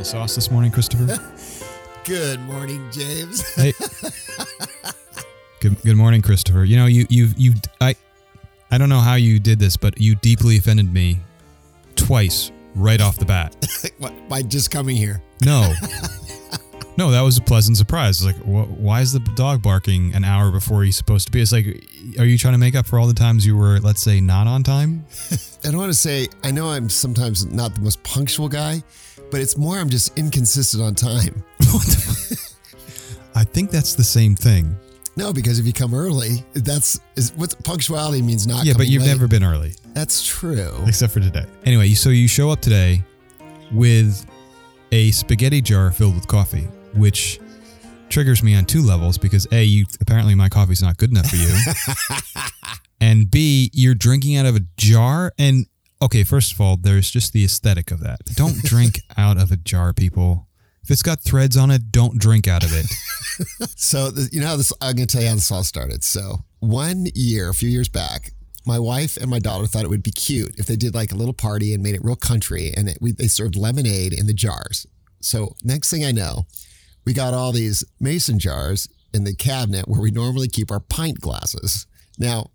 the sauce this morning, Christopher? Good morning, James. hey. Good, good morning, Christopher. You know, you you you I I don't know how you did this, but you deeply offended me twice right off the bat. What, By just coming here. No. No, that was a pleasant surprise. It's like, wh- why is the dog barking an hour before he's supposed to be? It's like, are you trying to make up for all the times you were, let's say, not on time? I don't want to say, I know I'm sometimes not the most punctual guy, but it's more I'm just inconsistent on time. I think that's the same thing. No, because if you come early, that's is what punctuality means not Yeah, but you've late. never been early, That's true. except for today. Anyway, so you show up today with a spaghetti jar filled with coffee, which triggers me on two levels because A, you apparently my coffee's not good enough for you. and B, you're drinking out of a jar and okay, first of all, there's just the aesthetic of that. Don't drink out of a jar, people. If it's got threads on it, don't drink out of it. So you know how this? I'm going to tell you how this all started. So one year, a few years back, my wife and my daughter thought it would be cute if they did like a little party and made it real country, and it, we, they served lemonade in the jars. So next thing I know, we got all these mason jars in the cabinet where we normally keep our pint glasses. Now,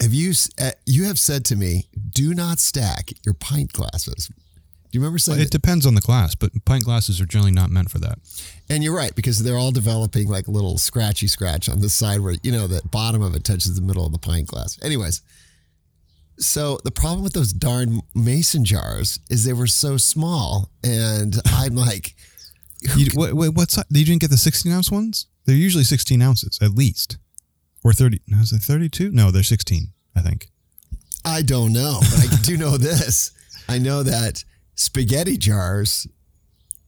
have you uh, you have said to me, do not stack your pint glasses. Do you remember saying it depends on the glass, but pint glasses are generally not meant for that. And you're right because they're all developing like little scratchy scratch on the side where you know the bottom of it touches the middle of the pint glass. Anyways, so the problem with those darn mason jars is they were so small, and I'm like, You, what, what, what's you didn't get the 16 ounce ones? They're usually 16 ounces at least, or 30. No, is it 32? No, they're 16. I think. I don't know, but I do know this. I know that spaghetti jars,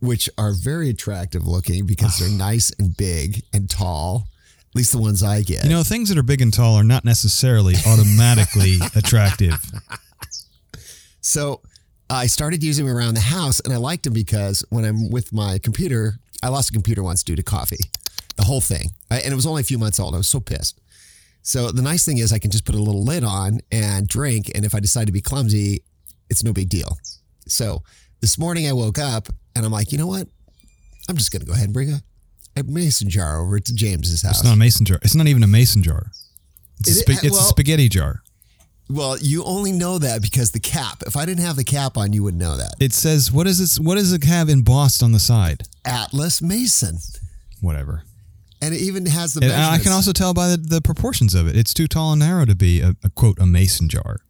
which are very attractive looking because they're nice and big and tall, at least the ones I get. You know, things that are big and tall are not necessarily automatically attractive. So I started using them around the house and I liked them because when I'm with my computer, I lost a computer once due to coffee, the whole thing. I- And it was only a few months old. I was so pissed. So the nice thing is I can just put a little lid on and drink. And if I decide to be clumsy, it's no big deal. So this morning I woke up and I'm like, you know what? I'm just going to go ahead and bring a, a mason jar over to James's house. It's not a mason jar. It's not even a mason jar. It's, a, spa- it's well- a spaghetti jar. well, you only know that because the cap. If I didn't have the cap on, you wouldn't know that. It says what is it? What does it have embossed on the side? Atlas Mason. Whatever. And it even has the And I can also tell by the, the proportions of it. It's too tall and narrow to be a, a quote a mason jar.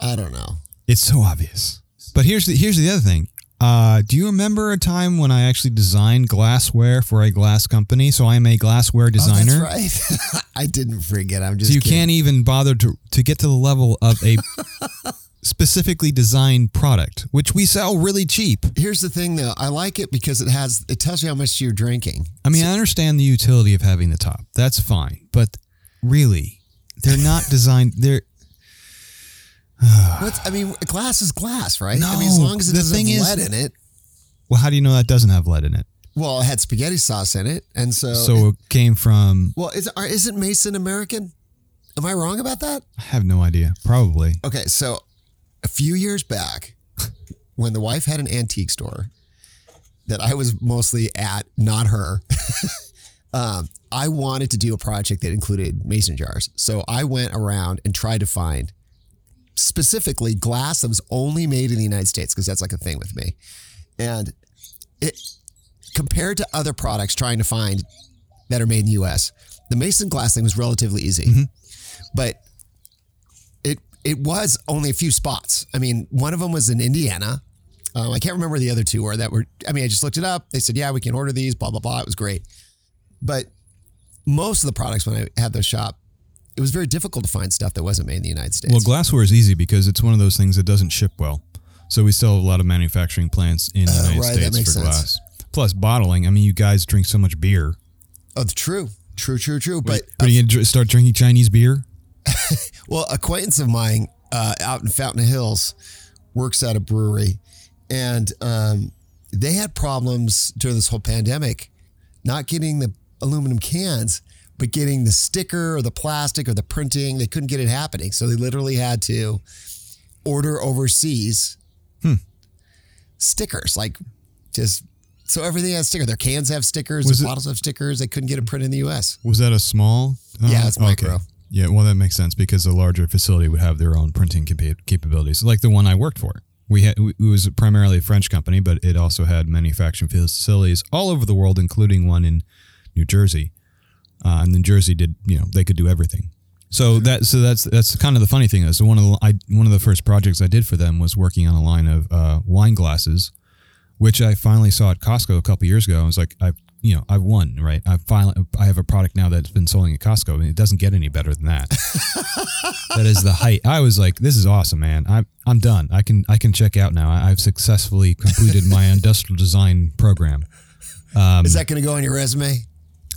I don't know. It's so obvious. But here's the here's the other thing. Uh, do you remember a time when I actually designed glassware for a glass company? So I'm a glassware designer. Oh, that's right. I didn't forget. I'm just So you kidding. can't even bother to to get to the level of a specifically designed product, which we sell really cheap. Here's the thing, though. I like it because it has. It tells you how much you're drinking. I mean, I understand the utility of having the top. That's fine, but really, they're not designed. They're What's, I mean, glass is glass, right? I No, mean, as long as it the doesn't thing have is- lead in it. well. How do you know that doesn't have lead in it? Well, it had spaghetti sauce in it, and so. So it came from. well, is are, isn't Mason American? Am I wrong about that? I have no idea. Probably. Okay, so a few years back, when the wife had an antique store that I was mostly at, not her, um, I wanted to do a project that included mason jars. So I went around and tried to find specifically glass that was only made in the United States because that's like a thing with me. And it compared to other products trying to find that are made in the US, the mason glass thing was relatively easy. But it was only a few spots. I mean, one of them was in Indiana. Um, I can't remember the other two or that were. I mean, I just looked it up. They said, yeah, we can order these. Blah blah blah. It was great, but most of the products when I had the shop, it was very difficult to find stuff that wasn't made in the United States. Well, glassware is easy because it's one of those things that doesn't ship well. So we still have a lot of manufacturing plants in the Oh, United right, States for sense. glass. Plus bottling. I mean, you guys drink so much beer. oh, true, true, true, true. But But you start drinking Chinese beer? Well, acquaintance of mine uh, out in Fountain Hills works at a brewery, and um, they had problems during this whole pandemic, not getting the aluminum cans, but getting the sticker or the plastic or the printing. They couldn't get it happening, so they literally had to order overseas stickers, like just so everything has stickers. Their cans have stickers. Was their it- bottles have stickers. They couldn't get it printed in the U.S. Was that a small? uh, Yeah, it's micro. Yeah, well, that makes sense because a larger facility would have their own printing capa- capabilities, like the one I worked for. We had it was primarily a French company, but it also had manufacturing facilities all over the world, including one in New Jersey. Uh, and New Jersey did, you know, they could do everything. So that so that's that's kind of the funny thing is one of the I, one of the first projects I did for them was working on a line of uh, wine glasses, which I finally saw at Costco a couple years ago. I was like, I you know I've won right. I finally I have a product now that's been selling at Costco, and it doesn't get any better than that. that is the height. I was like, this is awesome, man. I'm I'm done. I can I can check out now. I've successfully completed my industrial design program. Um, Is that going to go on your resume?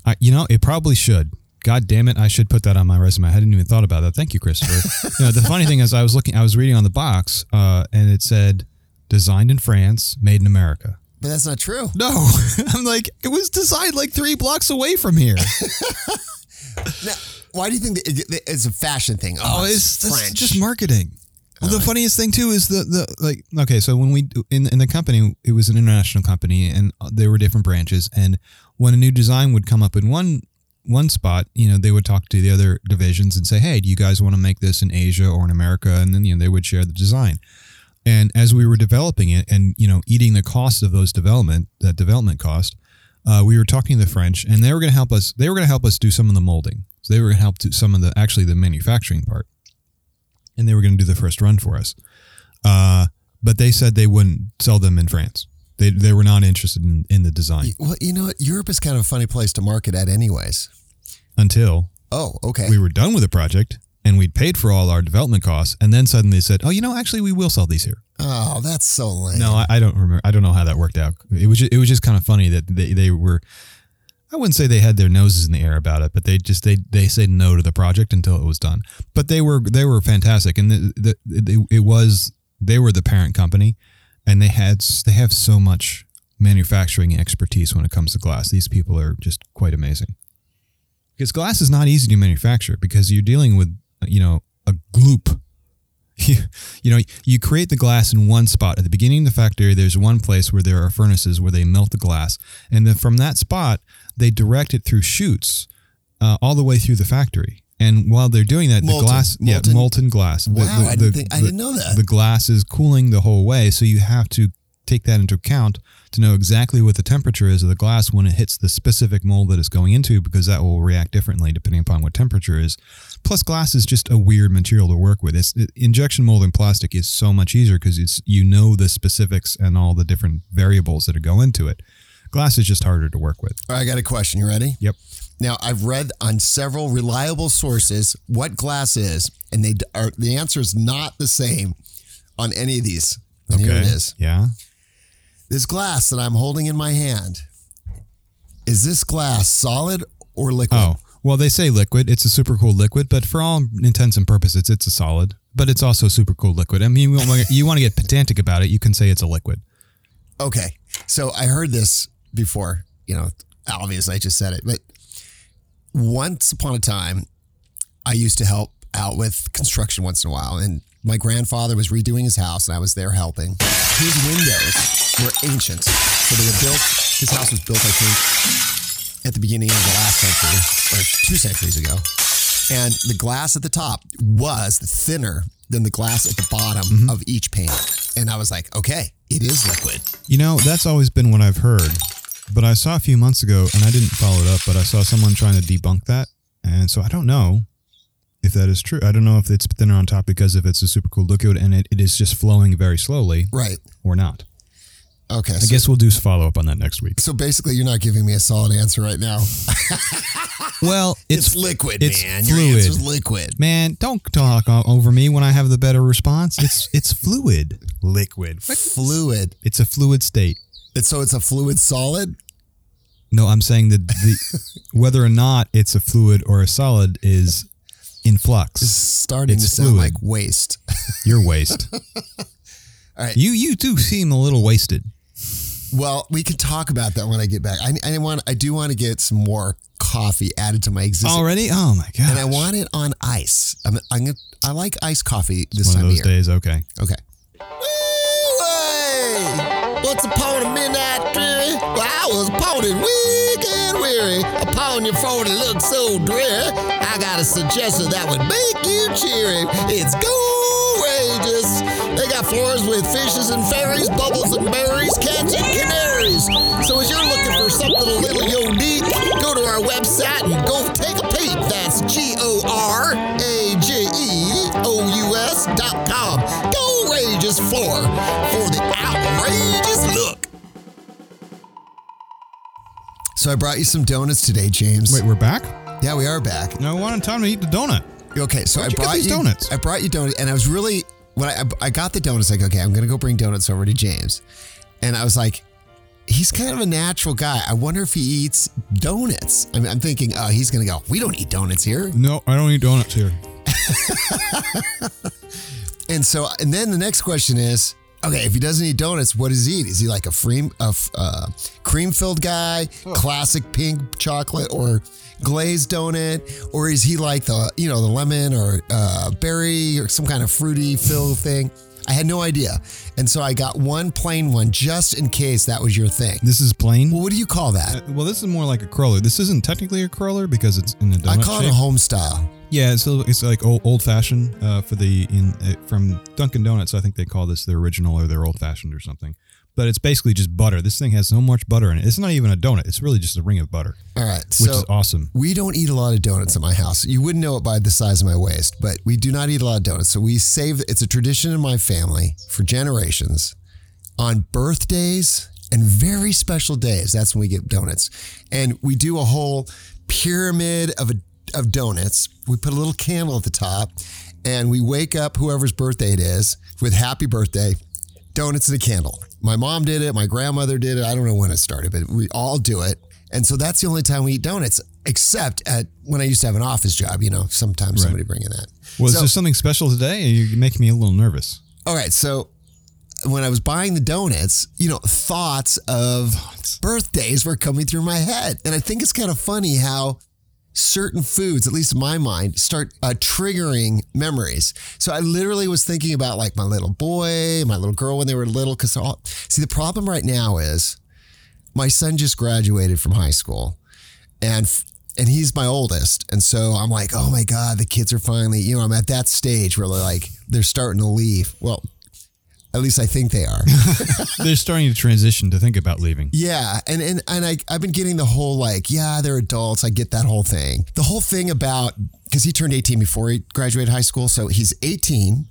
I, you know, it probably should. God damn it, I should put that on my resume. I hadn't even thought about that. Thank you, Christopher. you know, the funny thing is, I was looking, I was reading on the box, uh, and it said, "Designed in France, made in America." But that's not true. No, I'm like, it was designed like three blocks away from here. Now, why do you think it's a fashion thing? Oh, oh it's, that's French. just marketing. Well, the funniest thing too is the the like okay, so when we in in the company, it was an international company, and there were different branches, and when a new design would come up in one one spot, you know, they would talk to the other divisions and say, "Hey, do you guys want to make this in Asia or in America?" And then you know they would share the design. And as we were developing it, and you know, eating the cost of those development that development cost, uh, we were talking to the French, and they were going to help us. They were going to help us do some of the molding. So they were going to help do some of the actually the manufacturing part and they were going to do the first run for us. Uh, but they said they wouldn't sell them in France. They, they were not interested in, in the design Well, you know? Europe is kind of a funny place to market at, anyways. until Oh, okay. we were done with the project and we'd paid for all our development costs. And then suddenly they said, "Oh, you know, actually, we will sell these here." oh, that's so lame. No, I, I don't remember. I don't know how that worked out. It was just, it was just kind of funny that they, they were. I wouldn't say they had their noses in the air about it, but they just they they said no to the project until it was done. But they were they were fantastic, and the, the, it, it was they were the parent company, and they had they have so much manufacturing expertise when it comes to glass. These people are just quite amazing. Because glass is not easy to manufacture because you're dealing with you know a gloop. You, know you create the glass in one spot. At the beginning of the factory there's one place where there are furnaces where they melt the glass. And then from that spot they direct it through chutes uh, all the way through the factory. And while they're doing that Molten- the glass molten- yeah molten. glass. The- Wow, the- I didn't think- I didn't know that. the glass is cooling the whole way so you have to take that into account to know exactly what the temperature is of the glass when it hits the specific mold that it's going into because that will react differently depending upon what temperature is plus glass is just a weird material to work with it's it, injection molding plastic is so much easier because it's you know the specifics and all the different variables that go into it glass is just harder to work with All right, I got a question. You ready? yep Now, I've read on several reliable sources what glass is, and they are the answer is not the same on any of these. And Here it is. yeah This glass that I'm holding in my hand is this glass solid or liquid? oh well they say liquid it's a super cool liquid but for all intents and purposes it's a solid but it's also super cool liquid i mean you want, you want to get pedantic about it you can say it's a liquid Okay. So I heard this before, you know, obviously I just said it, but once upon a time, I used to help out with construction once in a while. And my grandfather was redoing his house and I was there helping. His windows were ancient. So they were built, his house was built, I think, at the beginning of the last century or two centuries ago. And the glass at the top was thinner than the glass at the bottom mm-hmm. of each pane. And I was like, okay, it is liquid. You know, that's always been what I've heard. But I saw a few months ago, and I didn't follow it up, but I saw someone trying to debunk that. And so I don't know if that is true. I don't know if it's thinner on top because if it's a super cool liquid and it, it is just flowing very slowly Right. or not. Okay. I guess we'll do some follow up on that next week. so. Basically, you're not giving me a solid answer right now. Well, It's, it's, liquid, it's man. Your fluid. answer's liquid. man, don't talk over me when I have the better response. It's it's fluid, liquid. Fluid. It's a fluid state. It's, so it's a fluid solid. No, I'm saying that the whether or not it's a fluid or a solid is in flux. It's starting It's to sound like waste. Your waste. All right. You you do seem a little wasted. Well, we can talk about that when I get back. I, I want. I do want to get some more coffee added to my existing, Already? Oh my god. and I want it on ice. I'm, I'm gonna, I like iced coffee this one time of those of year. days. Okay. Okay. Once upon a midnight I was pounding weak and weary upon your phone. It looks so dreary. I got a suggestion that would make you cheery. It's courageous. Floors with fishes and fairies, bubbles and berries, cats and canaries. So as you're looking for something a little unique, go to our website and go take a peek. That's G O R A G E O U S dot com. Courageous floor for the outrageous look. So I brought you some donuts today, James. Wait, we're back? Yeah, we are back. No, I wanted time to eat the donut. Okay, so Where'd I brought you donuts? I brought you donuts, and I was really when I I got the donuts, like okay, I'm gonna go bring donuts over to James, and I was like, he's kind of a natural guy. I wonder if he eats donuts. I mean, I'm thinking, oh, he's gonna go. We don't eat donuts here, No, I don't eat donuts here. and so and then the next question is. Okay, if he doesn't eat donuts, what does he eat? Is he like a free, a f- uh, cream-filled guy, classic pink chocolate, or glazed donut, or is he like the you know the lemon or uh, berry or some kind of fruity fill thing? I had no idea, and so I got one plain one just in case that was your thing. This is plain. Well, what do you call that? Uh, well, this is more like a cruller. This isn't technically a cruller because it's in a donut I call it a home style. Yeah, it's it's like old, old fashioned uh, for the in uh, from Dunkin' Donuts. I think they call this their original or their old fashioned or something. But it's basically just butter. This thing has so much butter in it. It's not even a donut. It's really just a ring of butter, All right, which so is awesome. We don't eat a lot of donuts at my house. You wouldn't know it by the size of my waist, but we do not eat a lot of donuts. So we save it's a tradition in my family for generations. On birthdays and very special days, that's when we get donuts. And we do a whole pyramid of a, of donuts. We put a little candle at the top and we wake up whoever's birthday it is with happy birthday donuts and a candle. My mom did it. My grandmother did it. I don't know when it started, but we all do it. And so that's the only time we eat donuts, except at when I used to have an office job. You know, sometimes somebody bring in that. Was so, there something special today? You're making me a little nervous. all right. So when I was buying the donuts, you know, thoughts of birthdays were coming through my head, and I think it's kind of funny how certain foods, at least in my mind, start uh, triggering memories. So I literally was thinking about like my little boy, my little girl when they were little. Because see, the problem right now is my son just graduated from high school, and and he's my oldest, and so I'm like, oh my god, the kids are finally, you know, I'm at that stage where they're like they're starting to leave. Well. At least I think they are. They're starting to transition to think about leaving. Yeah, and and and I I've been getting the whole like yeah they're adults. I get that whole thing. The whole thing about because he turned 18 before he graduated high school, so he's 18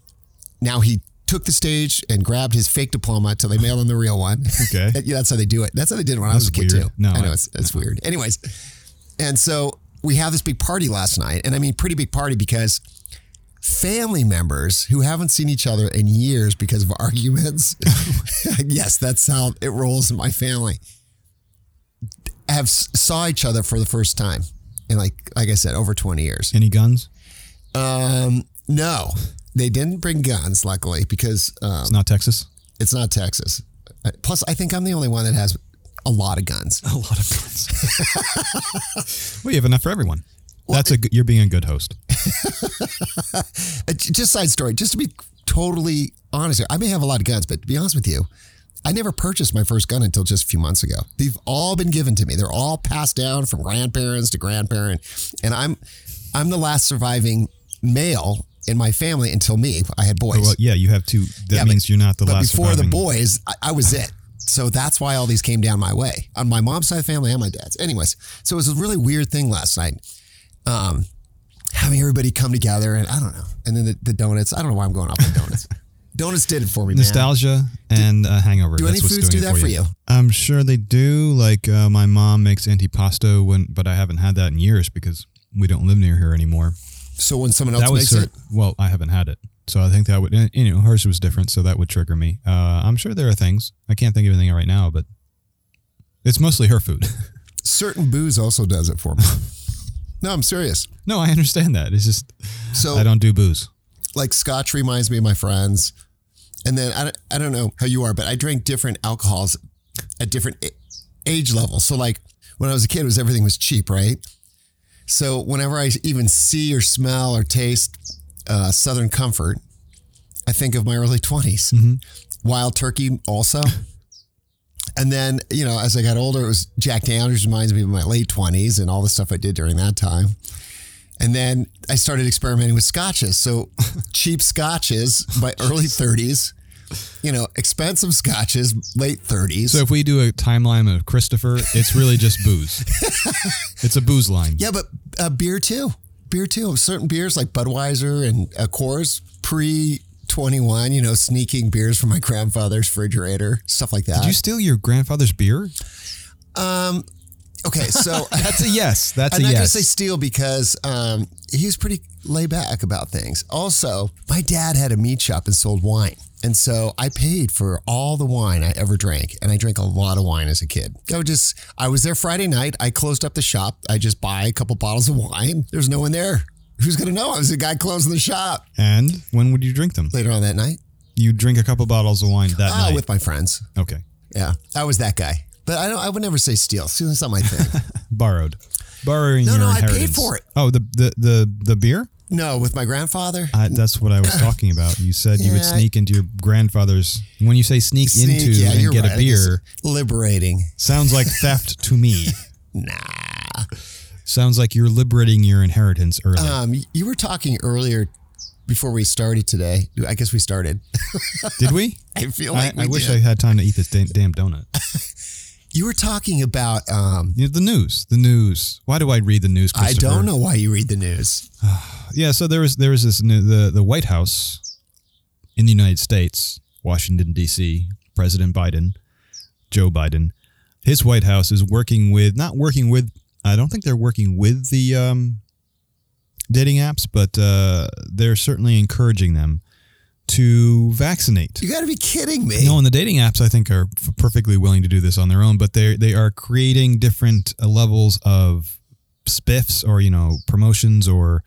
now. He took the stage and grabbed his fake diploma till they mail him the real one. Okay. yeah, that's how they do it. That's how they did it when I was a kid weird. too. No, I know it's it's weird. Anyways, and so we have this big party last night, and I mean pretty big party because family members who haven't seen each other in years because of arguments. yes, that's how it rolls in my family. Have saw each other for the first time in like like I said over 20 years. Any guns? Um no. They didn't bring guns luckily because um, It's not Texas. it's not Texas. Uh, Plus I think I'm the only one that has a lot of guns. A lot of guns. well, you have enough for everyone. That's a good, you're being a good host. Uh, just side story, just to be totally honest here, I may have a lot of guns, but to be honest with you, I never purchased my first gun until just a few months ago. They've all been given to me. They're all passed down from grandparents to grandparent, and I'm I'm the last surviving male in my family until me. I had boys. Well, yeah, you have two. That Yeah, but- means you're not the last. but last. before the boys, I, I was it. So that's why all these came down my way on my mom's side of the family and my dad's. Anyways, so it was a really weird thing last night. Um, having everybody come together and I don't know. And then the, the donuts. I don't know why I'm going off on donuts. donuts did it for me, man. nostalgia and a hangover. do That's any what's foods doing do that for you? I'm sure they do. Like uh, my mom makes antipasto when, but I haven't had that in years because we don't live near here anymore. So when someone else that was makes cer- it, well, I haven't had it, so I think that would you know hers was different, so that would trigger me. Uh, I'm sure there are things I can't think of anything right now, but it's mostly her food. certain booze also does it for me. No, I'm serious. no, I understand that. It's just So I don't do booze. like scotch reminds me of my friends. And then I don't, I don't know how you are, but I drank different alcohols at different age levels. So like when I was a kid, it was everything was cheap, right? So whenever I even see or smell or taste uh, Southern Comfort, I think of my early 20s. Wild Turkey also. And then, you know, as I got older, it was Jack Daniels reminds me of my late 20s and all the stuff I did during that time. And then I started experimenting with scotches. So cheap scotches by early 30s, you know, expensive scotches late 30s. So if we do a timeline of Christopher, it's really just booze. it's a booze line. yeah, but uh, beer too. Beer too. Certain beers like Budweiser and uh, Coors pre 21, you know, sneaking beers from my grandfather's refrigerator, stuff like that. Did you steal your grandfather's beer? Um, okay, so That's a yes. That's I'm a not gonna say steal because um, he's pretty laid back about things. Also, my dad had a meat shop and sold wine. And so I paid for all the wine I ever drank. And I drank a lot of wine as a kid. I would just, I was there Friday night. I closed up the shop. I just buy a couple bottles of wine. There's no one there. Who's going to know? I was the guy closing the shop and when would you drink them? later on that night. You drink a couple bottles of wine that Ah, night. with my friends. okay. Yeah. I was that guy. But I don't, I would never say steal. Stealing's not my thing. Borrowed. Borrowing No, your no, I paid inheritance. for it. Oh, the the the, the beer? no, with my grandfather. I, that's what I was talking about. You said you would sneak into your grandfather's. When you say sneak, Sneak, into yeah, and get right. a beer, Liberating. sounds like theft to me. Nah. Sounds like you're liberating your inheritance early. Um, you were talking earlier before we started today. I guess we started. Did we? I feel like I we wish did. I had time to eat this damn, damn donut. You were talking about. Um, You know, the news. The news. Why do I read the news? I don't know why you read the news. Yeah, so there was there was this new, the the White House in the United States, Washington D.C. President Biden, Joe Biden, his White House is working with not working with. I don't think they're working with the um, dating apps, but uh, they're certainly encouraging them to vaccinate. You got to be kidding me. No, and the dating apps I think are f- perfectly willing to do this on their own, but they they are creating different uh, levels of spiffs or you know promotions or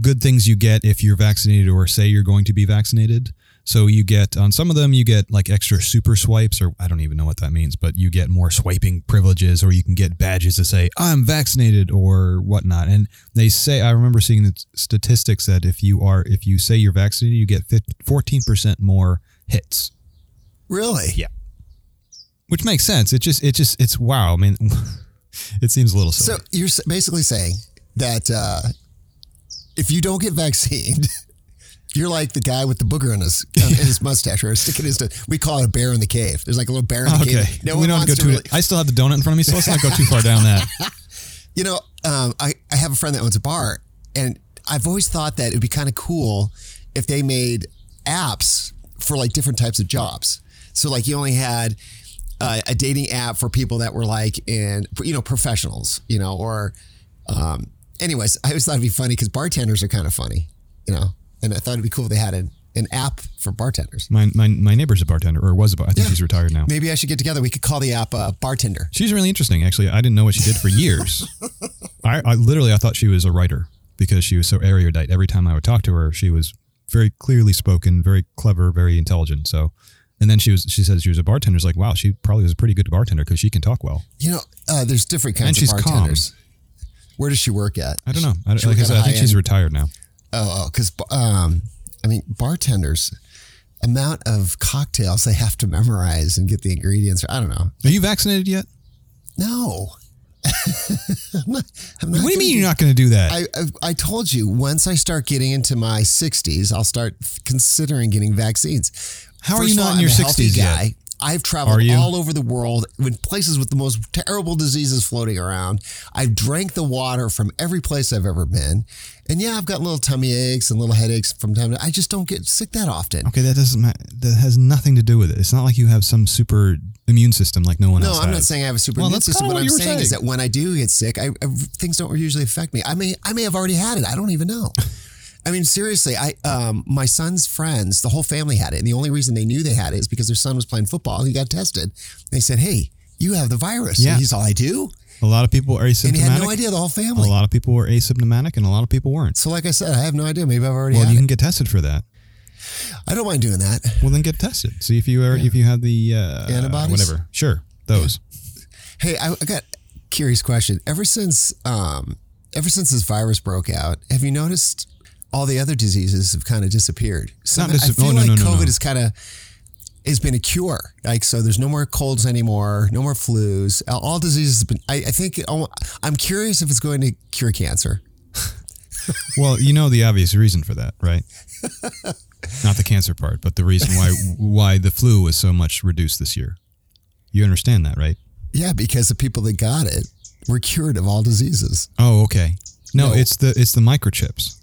good things you get if you're vaccinated or say you're going to be vaccinated. So you get on some of them you get like extra super swipes or I don't even know what that means, but you get more swiping privileges or you can get badges to say I'm vaccinated or whatnot. And they say I remember seeing the statistics that if you are if you say you're vaccinated, you get 14 percent more hits Really? Yeah. which makes sense. It just, it just, it's wow. I mean, it seems a little silly. So you're basically saying that uh, if you don't get vaccinated, you're like the guy with the booger on his on his mustache or sticking his. We call it a bear in the cave. There's like a little bear in the okay, cave. No we one don't have wants to go to too. really, I still have the donut in front of me, so let's not go too far down that. You know, um, I, I have a friend that owns a bar, and I've always thought that it'd be kind of cool if they made apps for like different types of jobs. So, like, you only had uh, a dating app for people that were like in, you know, professionals, you know, or, um, anyways, I always thought it'd be funny because bartenders are kind of funny, you know, and I thought it'd be cool if they had an, an app for bartenders. My, my my neighbor's a bartender, or was a bar. I think she's retired now. Maybe I should get together. We could call the app uh, Bartender. She's really interesting, actually. I didn't know what she did for years. I, I literally I thought she was a writer because she was so erudite. Every time I would talk to her, she was very clearly spoken, very clever, very intelligent. So, and then she was she said she was a bartender. It's like wow, she probably was a pretty good bartender because she can talk well. You know, uh, there's different kinds And she's of calm. bartenders. Where does she work at? I don't know. I, She like I said, I think she's high-end- retired now. Oh, oh, because um, I mean, bartenders, amount of cocktails they have to memorize and get the ingredients. I don't know. Are you vaccinated yet? No, I'm not. I'm not What do you mean do- you're not going to do that? I, I I told you once I start getting into my 60s, I'll start considering getting vaccines. How are you not all, in your I'm a healthy 60s yet? I've traveled all over the world in places with the most terrible diseases floating around. I've drank the water from every place I've ever been. And yeah, I've got little tummy aches and little headaches from time to time. I just don't get sick that often. okay, that doesn't that has nothing to do with it. It's not like you have some super immune system like no one No, else No, I'm not saying I have a super Well, immune system. What I'm were saying, is that when I do get sick, I, I, things don't usually affect me. I may I may have already had it. I don't even know. I mean, seriously, I um, my son's friends, the whole family had it, and the only reason they knew they had it is because their son was playing football and he got tested. They said, "Hey, you have the virus." Yeah. And he's all, "I do," a lot of people are asymptomatic. and he had no idea. The whole family. A lot of people were asymptomatic, and a lot of people weren't. So, like I said, I have no idea. Maybe I've already Well, you it. can get tested for that. I don't mind doing that. Well, then get tested. See if you are if you have the uh, Antibodies? whatever. Sure, those. Hey, I, I got a curious question. Ever since um, ever since this virus broke out, have you noticed all the other diseases have kind of disappeared? So Not I feel oh, no, like no, no, COVID is kind of has been a cure. Like so, there's no more colds anymore, no more flus. All- diseases. Have been, I, I think. Oh, I'm curious if it's going to cure cancer. Well, you know the obvious reason for that, right? Not the cancer part, but the reason why why the flu was so much reduced this year. You understand that, right? Yeah, because the people that got it were cured of all diseases. Oh, okay. No, No. it's the it's the microchips.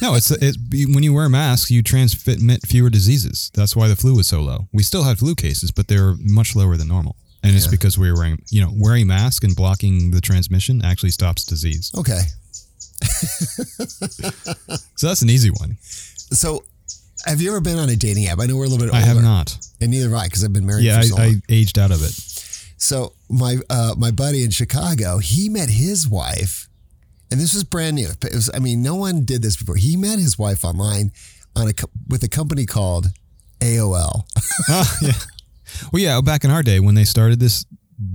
No, it's it's when you wear masks, you transmit fewer diseases. That's why the flu was so low. We still had flu cases, but they're much lower than normal, and it's because we were wearing you know wearing a mask and blocking the transmission actually stops disease. Okay. So that's an easy one. So, have you ever been on a dating app? I know we're a little bit I older. have not. And neither have I because I've been married Yeah, for so I. I aged out of it. So my uh, my buddy in Chicago, he met his wife, and this was brand new. It was, I mean, no one did this before. He met his wife online on a with a company called AOL. Oh, yeah. Well, yeah. Back in our day, when they started this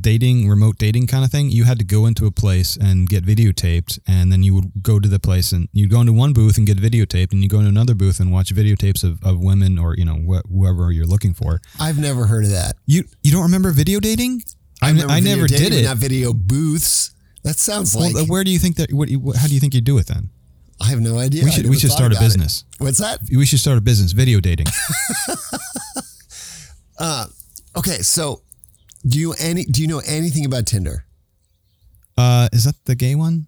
dating, remote dating kind of thing, you had to go into a place and get videotaped, and then you would go to the place and you'd go into one booth and get videotaped, and you go into another booth and watch videotapes of, of women or you know wh- whoever you're looking for. I've never heard of that. You you don't remember video dating? I, never did it. Not video booths. That sounds like well, where do you think that? What, how do you think you'd do it then? I have no idea. We should we should start a about it. business. What's that? We should start a business, video dating. Okay, so do you any do you know anything about Tinder? Uh, is that the gay one?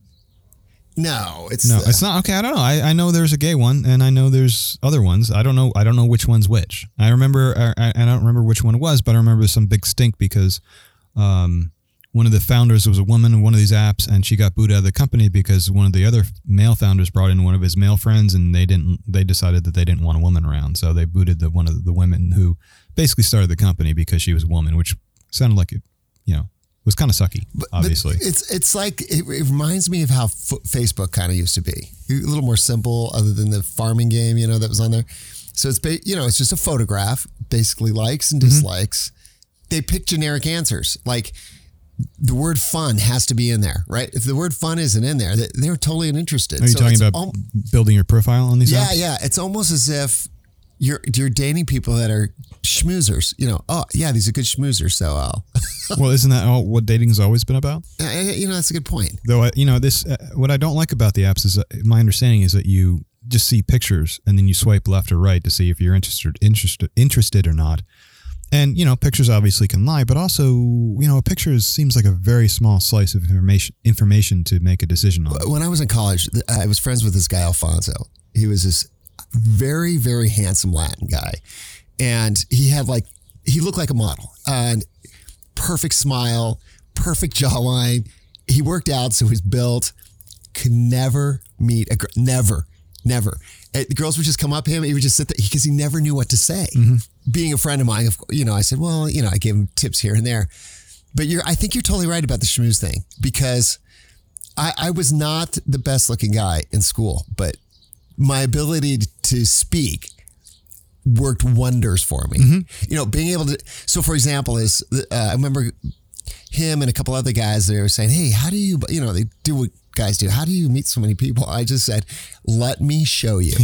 No, it's No, the- it's not. Okay, I don't know. I, I know there's a gay one, and I know there's other ones. I don't know. I don't know which one's which. I remember. I, I I don't remember which one it was, but I remember some big stink because um, one of the founders was a woman in one of these apps, and she got booted out of the company because one of the other male founders brought in one of his male friends, and they didn't. They decided that they didn't want a woman around, so they booted the one of the women who basically started the company because she was a woman, which sounded like it. You know, was kind of sucky. But obviously, it's it's like it, it reminds me of how F- Facebook kind of used to be. A little more simple, other than the farming game, you know, that was on there. So it's ba- you know, it's just a photograph, basically likes and mm-hmm. dislikes. They pick generic answers, like the word "fun" has to be in there, right? If the word "fun" isn't in there, they, they're totally uninterested. are you So talking about al- building your profile on these yeah, apps? yeah. Yeah. It's almost as if you're you're dating people that are schmoozers. You know, oh yeah, these are good schmoozers. So, uh, Well, isn't that all what dating's always been about? you know, that's a good point. Though, I, you know, this uh, what I don't like about the apps is that my understanding is that you just see pictures and then you swipe left or right to see if you're interested interested interested or not. And you know, pictures obviously can lie, but also, you know, a picture is, seems like a very small slice of information information to make a decision on. when I was in college, I was friends with this guy Alfonso. He was this very, very handsome Latin guy, and he had like he looked like a model and perfect smile, perfect jawline. He worked out, so he's built. Could never meet a girl. Never, never. The girls would just come up to him. He would just sit there because he never knew what to say. Mm-hmm. Being a friend of mine, of you know, I said, well, you know, I gave him tips here and there. But you're, I think you're totally right about the schmooze thing because I, I was not the best looking guy in school, but my ability to speak worked wonders for me. You know, being able to. So, for example, is uh, I remember him and a couple other guys that were saying, "Hey, how do you?" You know, they do what guys do. How do you meet so many people? I just said, "Let me show you."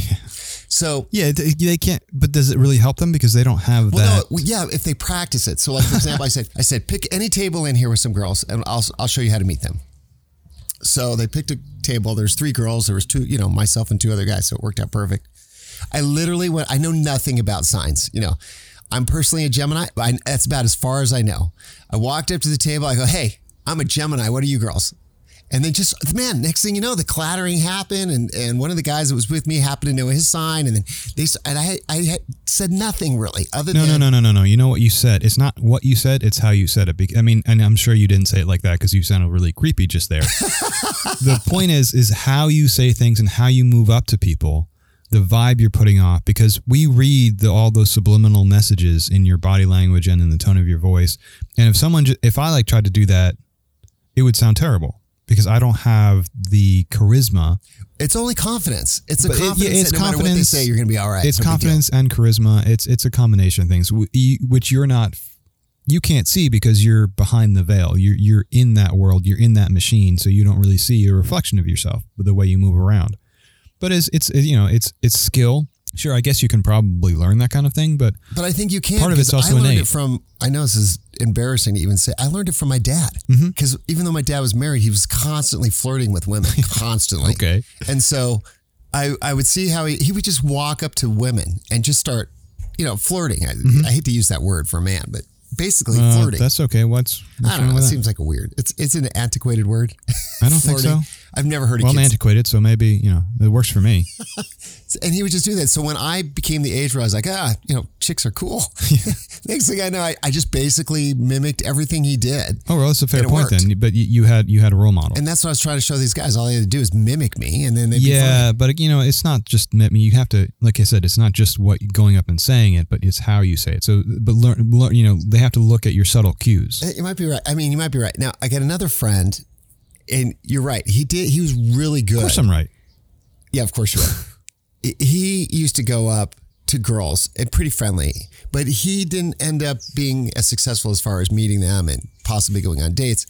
So. Yeah, they can't. But does it really help them because they don't have Well, that? no, well, yeah, if they practice it. So, like for example, I said, I said, pick any table in here with some girls, and I'll I'll show you how to meet them. So they picked a table. There's three girls. There was two, you know, myself and two other guys. So it worked out perfect. I literally went. I know nothing about signs. You know, I'm personally a Gemini. I, that's about as far as I know. I walked up to the table. I go, "Hey, I'm a Gemini. What are you girls?" And then just man, next thing you know, the clattering happened, and and one of the guys that was with me happened to know his sign, and then they and I I had said nothing really other No, than no, no, no, no, no. You know what you said. It's not what you said. It's how you said it. I mean, and I'm sure you didn't say it like that because you sounded really creepy just there. the point is, is how you say things and how you move up to people, the vibe you're putting off. Because we read the, all those subliminal messages in your body language and in the tone of your voice. And if someone, if I like tried to do that, it would sound terrible because I don't have the charisma It's only confidence. It's a But it- yeah, confidence. it's that no matter what they confidence. say, you're going to be all right. it's No confidence and charisma. It's it's a combination of things which you're not you can't see because you're behind the veil. You're you're in that world. You're in that machine, so you don't really see a reflection of yourself with the way you move around. But it's it's you know it's it's skill. Sure, I guess you can probably learn that kind of thing, but But I think you can. Part of it's also I learned innate. it from. I know this is embarrassing to even say. I learned it from my dad Mm-hmm. because even though my dad was married, he was constantly flirting with women, constantly. Okay. And so, I I would see how he he would just walk up to women and just start, you know, flirting. I, I hate to use that word for a man, but basically Mm-hmm. uh, flirting. that's okay. What's, what's I don't know. It that? seems like a weird. It's it's an antiquated word. I don't think so. I've never heard of Well, I'm antiquated, so maybe you know it works for me. And he would just do that. So when I became the age where I was like, ah, you know, chicks are cool. Next thing I know, I, I just basically mimicked everything he did. Oh well, that's a fair point worked. then. But you, you had you had a role model. And that's what I was trying to show these guys. All they had to do is mimic me, and then they'd be yeah, but you know, it's not just I mean, you have to, like I said, it's not just what going up and saying it, but it's how you say it. So, but learn, learn you know, they have to look at your subtle cues. You might be right. I mean, you might be right. Now, I got another friend, and you're right. He did. He was really good. Of course, I'm right. Yeah, of course you are. he used to go up to girls and pretty friendly, but he didn't end up being as successful as far as meeting them and possibly going on dates.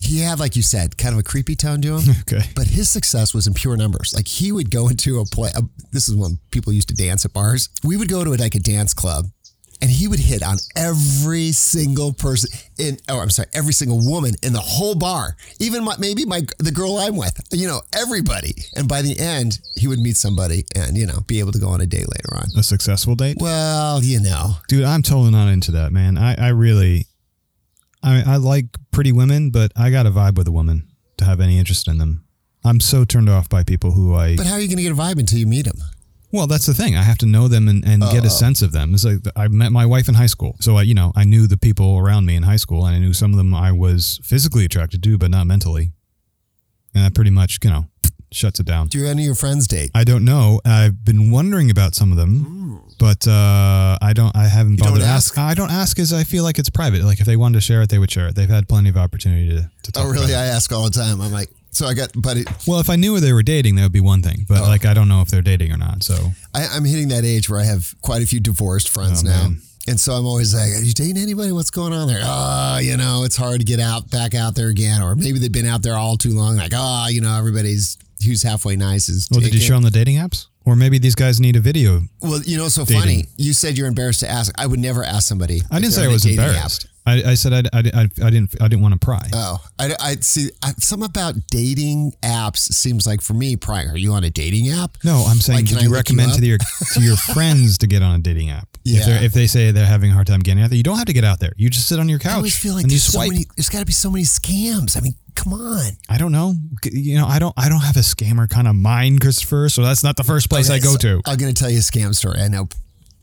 He had, like you said, kind of a creepy tone to him. Okay. But his success was in pure numbers. Like he would go into a play. A, this is when people used to dance at bars. We would go to a, like a dance club, and he would hit on every single person in. Oh, I'm sorry, every single woman in the whole bar. Even my, maybe my the girl I'm with. You know, everybody. And by the end, he would meet somebody and you know be able to go on a date later on. A successful date, Well, you know, dude. I'm totally not into that, man. I, I really, I, I like pretty women, but I got to vibe with a woman to have any interest in them. I'm so turned off by people who I. but how are you going to get a vibe until you meet him? Well, that's the thing. I have to know them and, and get Oh. a sense of them. It's like I met my wife in high school, so I, you know, I knew the people around me in high school, and I knew some of them I was physically attracted to, but not mentally. And that pretty much, you know, shuts it down. Do any of your friends date? I don't know. I've been wondering about some of them, but uh, I don't. I haven't bothered to ask? ask. I don't ask because I feel like it's private. Like if they wanted to share it, they would share it. They've had plenty of opportunity to, to talk. Oh, really? I ask all the time. I'm like, so I got, but it, Well, if I knew where they were dating, that would be one thing. Oh. But like, I don't know if they're dating or not. So I, I'm hitting that age where I have quite a few divorced friends Oh, now. man. And so I'm always like, are you dating anybody? What's going on there? Oh, you know, it's hard to get out, back out there again. Or maybe they've been out there all too long. Like, oh, you know, everybody's who's halfway nice is. Well, did you taken. show them the dating apps? Or maybe these guys need a video. Well, you know, it's so Dating. funny. You said you're embarrassed to ask. I would never ask somebody. I if didn't say I on a was dating embarrassed. I, I said I, I, I, I didn't I didn't want to pry. Oh, I, I see. I, something about dating apps seems like for me, prying. Are you on a dating app? no, I'm saying, Like, can you recommend you to your to your friends to get on a dating app? Yeah. If, if they say they're having a hard time getting out there, you don't have to get out there. You just sit on your couch I always feel like there's so many. There's got to be so many scams. I mean, come on. I don't know. You know, I don't I don't have a scammer kind of mind, Christopher. So that's not the first place I go so to. I'm going to tell you a scam story. I know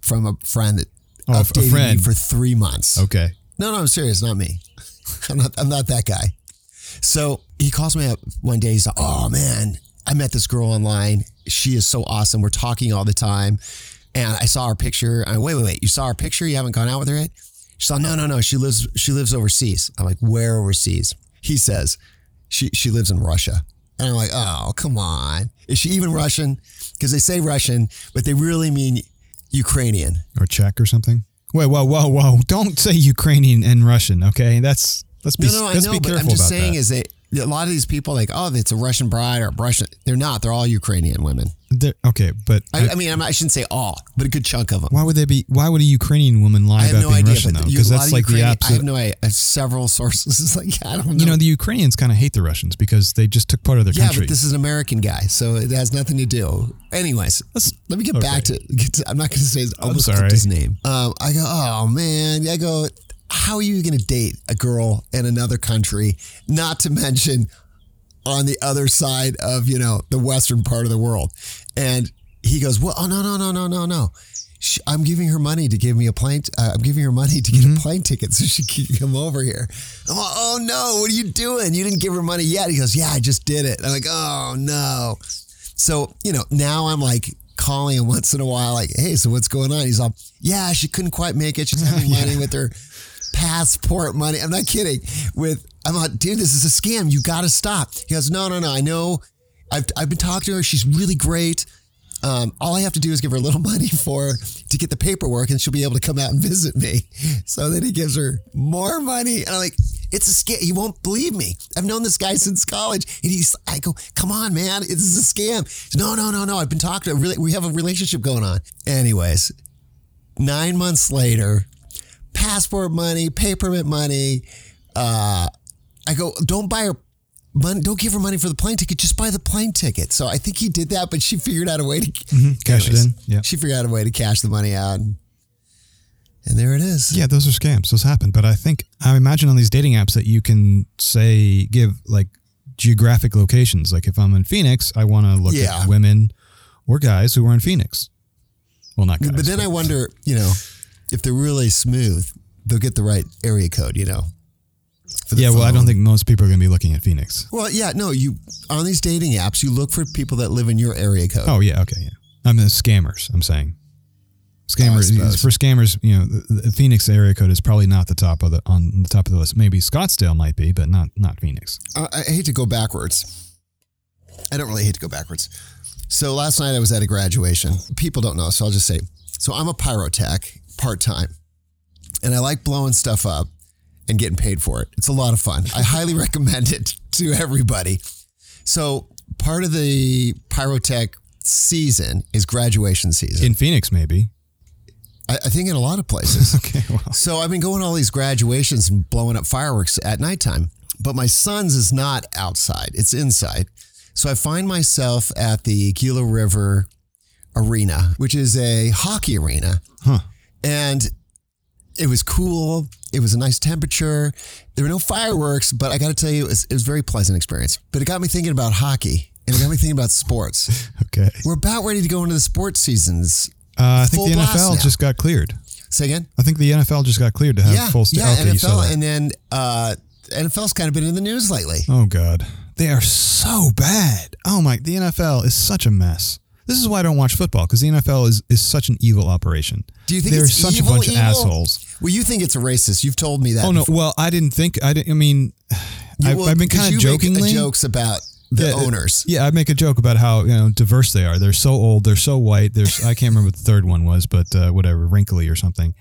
from a friend that Oh, a updated friend. me for three months. Okay. No, no, I'm serious. Not me. I'm not. I'm not that guy. So he calls me up one day. He's like, "Oh man, I met this girl online. She is so awesome. We're talking all the time, and I saw her picture. I wait, wait, wait. You saw her picture? You haven't gone out with her yet?" She's like, "No, no, no. She lives. She lives overseas." I'm like, "Where overseas?" He says, "She she lives in Russia." And I'm like, "Oh, come on. Is she even Russian?" Because they say Russian, but they really mean Ukrainian. Or Czech or something. Wait, whoa, whoa, whoa! Don't say Ukrainian and Russian. Okay, that's let's be No, no, I know, but I'm just saying that. is that a lot of these people like, oh, it's a Russian bride or a Russian. They're not. They're all Ukrainian women. They're- okay, but I, I mean, I'm, I shouldn't say all, but a good chunk of them. why would they be? Why would a Ukrainian woman lie about no being idea, Russian though? Because that's like the Ukrainian- I have opposite. no idea. I have several sources. It's like I don't know. You know, the Ukrainians kind of hate the Russians because they just took part of their yeah, country. Yeah, but this is an American guy, so it has nothing to do. Anyways, Let's- let me get back to, get to. I'm not going to say his. I almost sorry. his name. Um, I go, oh man. I go, how are you going to date a girl in another country? Not to mention on the other side of you know the western part of the world. And he goes, well, oh no, no, no, no, no, no. I'm giving her money to give me a plane. Uh, I'm giving her money to get Mm-hmm. a plane ticket so she can come over here. I'm like, oh no, what are you doing? You didn't give her money yet. He goes, yeah, I just did it. I'm like, oh no. So you know, now I'm like calling him once in a while, like, hey, so what's going on? He's all, yeah, she couldn't quite make it. She's having money with her passport money. I'm not kidding. With I'm like, dude, this is a scam. You got to stop. He goes, no, no, no. I know. I've I've been talking to her. She's really great. um, all I have to do is give her a little money for to get the paperwork, and she'll be able to come out and visit me. So then he gives her more money, and I'm like, it's a scam. He won't believe me. I've known this guy since college, and he's. I go, come on, man, this is a scam. He's, no, no, no, no. I've been talking to. Really, we have a relationship going on. Anyways, nine months later, passport money, pay permit money. Uh, I go, don't buy her money, don't give her money for the plane ticket, just buy the plane ticket. So I think he did that, but she figured out a way to Cash it in. Yeah. She figured out a way to cash the money out. And, and there it is. Yeah, those are scams. Those happen. But I think I imagine on these dating apps that you can say give like geographic locations. Like if I'm in Phoenix, I want to look Yeah. at women or guys who are in Phoenix. Well, not guys. But then I wonder, you know, if they're really smooth, they'll get the right area code, you know. yeah, well, I don't think most people are going to be looking at Phoenix. Well, yeah, no, you on these dating apps, you look for people that live in your area code. Oh yeah, okay, yeah. I'm the scammers. I'm saying scammers suppose. for scammers. You know, the, the Phoenix area code is probably not the top of the on the top of the list. Maybe Scottsdale might be, but not not Phoenix. I, I hate to go backwards. I don't really hate to go backwards. So last night I was at a graduation. People don't know, so I'll just say. So I'm a pyrotech part time, and I like blowing stuff up and getting paid for it. It's a lot of fun. I highly recommend it to everybody. So part of the pyrotech season is graduation season. In Phoenix, maybe. I, I think in a lot of places. Okay, well, So I've been going to all these graduations and blowing up fireworks at nighttime. But my son's is not outside, it's inside. So I find myself at the Gila River Arena, which is a hockey arena. Huh. And it was cool. It was a nice temperature. There were no fireworks, but I got to tell you, it was, it was a very pleasant experience. But it got me thinking about hockey and it got me thinking about sports. okay. We're about ready to go into the sports seasons. Uh, I think the NFL just got cleared. Say again? I think the NFL just got cleared to have yeah, full. St- yeah, okay, NFL, and then uh, NFL's kind of been in the news lately. Oh God, they are so bad. Oh my, the NFL is such a mess. This is why I don't watch football because the NFL is is such an evil operation. Do you think they're such evil, a bunch evil? of assholes? Well, you think it's a racist. You've told me that. Oh no, before. well I didn't think I didn't. I mean, You- I've, well, I've been kind of jokingly jokes about the Yeah, owners. Yeah, I make a joke about how you know diverse they are. They're so old. They're so white. There's I can't remember what the third one was, but uh, whatever, wrinkly or something.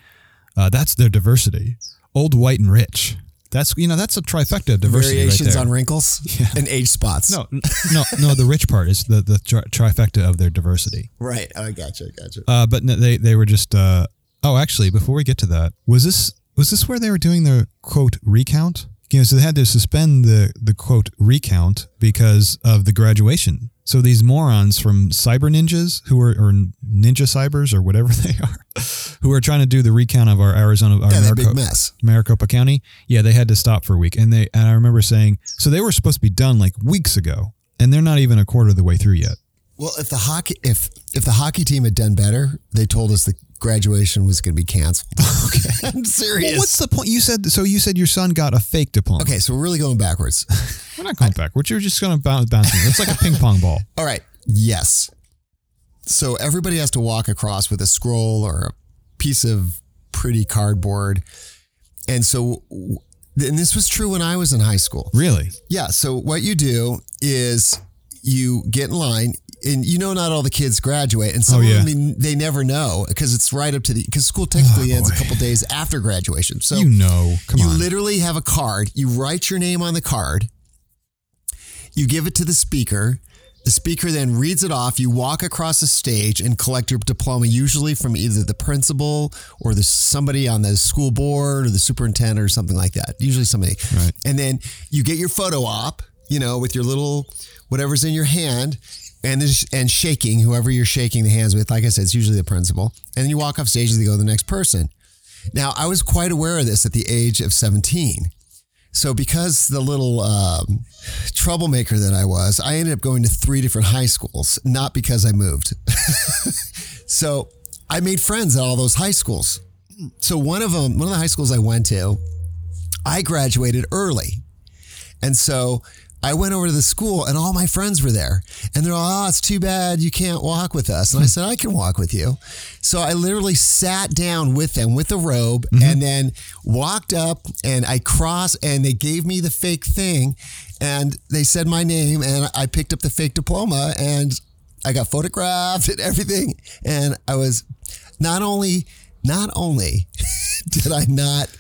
Uh, that's their diversity. Old, white, and rich. That's you know that's a trifecta of diversity Variations right there. on wrinkles and age spots. no, no, no. The rich part is the the tri- trifecta of their diversity. Right. Oh, I gotcha. I gotcha. Uh, but no, they they were just. Uh, oh, actually, before we get to that, was this was this where they were doing the quote recount? You know, so they had to suspend the the quote recount because of the graduation. So these morons from Cyber Ninjas, who are or Ninja Cybers or whatever they are, who are trying to do the recount of our Arizona, our yeah, that big mess. Maricopa County, yeah, they had to stop for a week, and they and I remember saying so they were supposed to be done like weeks ago, and they're not even a quarter of the way through yet. Well, if the hockey if if the hockey team had done better, they told us the graduation was going to be canceled. okay, I'm serious. Well, what's the point? You said so. You said your son got a fake diploma. okay, so we're really going backwards. we're not going backwards. You're just going to bounce, bouncing. It's like a ping pong ball. All right. Yes. So everybody has to walk across with a scroll or a piece of pretty cardboard. And so, and this was true when I was in high school. Really? Yeah. So what you do is you get in line. And you know, not all the kids graduate, and some Oh, yeah. of them they never know because it's right up to the because school technically oh, ends a couple days after graduation. So you know. Come you on. literally have a card. You write your name on the card. You give it to the speaker. The speaker then reads it off. You walk across the stage and collect your diploma, usually from either the principal or the somebody on the school board or the superintendent or something like that. Usually somebody. Right. And then you get your photo op, you know, with your little whatever's in your hand. And, and shaking, whoever you're shaking the hands with, like I said, it's usually the principal. And then you walk off stage and they go to the next person. Now, I was quite aware of this at the age of 17. So, because the little um, troublemaker that I was, I ended up going to three different high schools, not because I moved. so, I made friends at all those high schools. So, one of them, one of the high schools I went to, I graduated early. And so I went over to the school and all my friends were there. And they're all, oh, it's too bad you can't walk with us. And I said, I can walk with you. So I literally sat down with them with a robe mm-hmm. and then walked up and I crossed and they gave me the fake thing and they said my name and I picked up the fake diploma and I got photographed and everything. And I was not only, not only did I not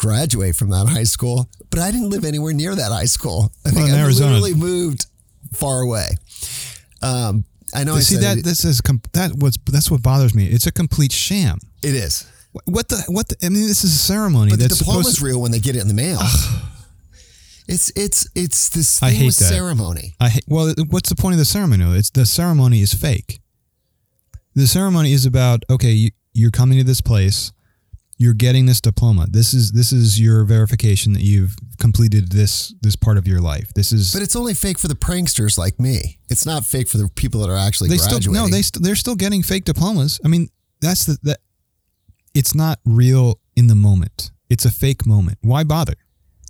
graduate from that high school, but I didn't live anywhere near that high school. I think in I Arizona. literally moved far away. Um, I know. I See that it, this is that what's that's what bothers me. It's a complete sham. it is, What the what? The, I mean, this is a ceremony but the that's diploma's supposed. To, real when they get it in the mail. it's it's it's this I hate with that. ceremony. I hate, well, what's the point of the ceremony? It's the ceremony is fake. The ceremony is about okay, you, you're coming to this place, you're getting this diploma. This is this is your verification that you've completed this this part of your life. This is But it's only fake for the pranksters like me. It's not fake for the people that are actually they graduating. still no they st- they're still getting fake diplomas. I mean, that's the that it's not real in the moment. It's a fake moment. Why bother?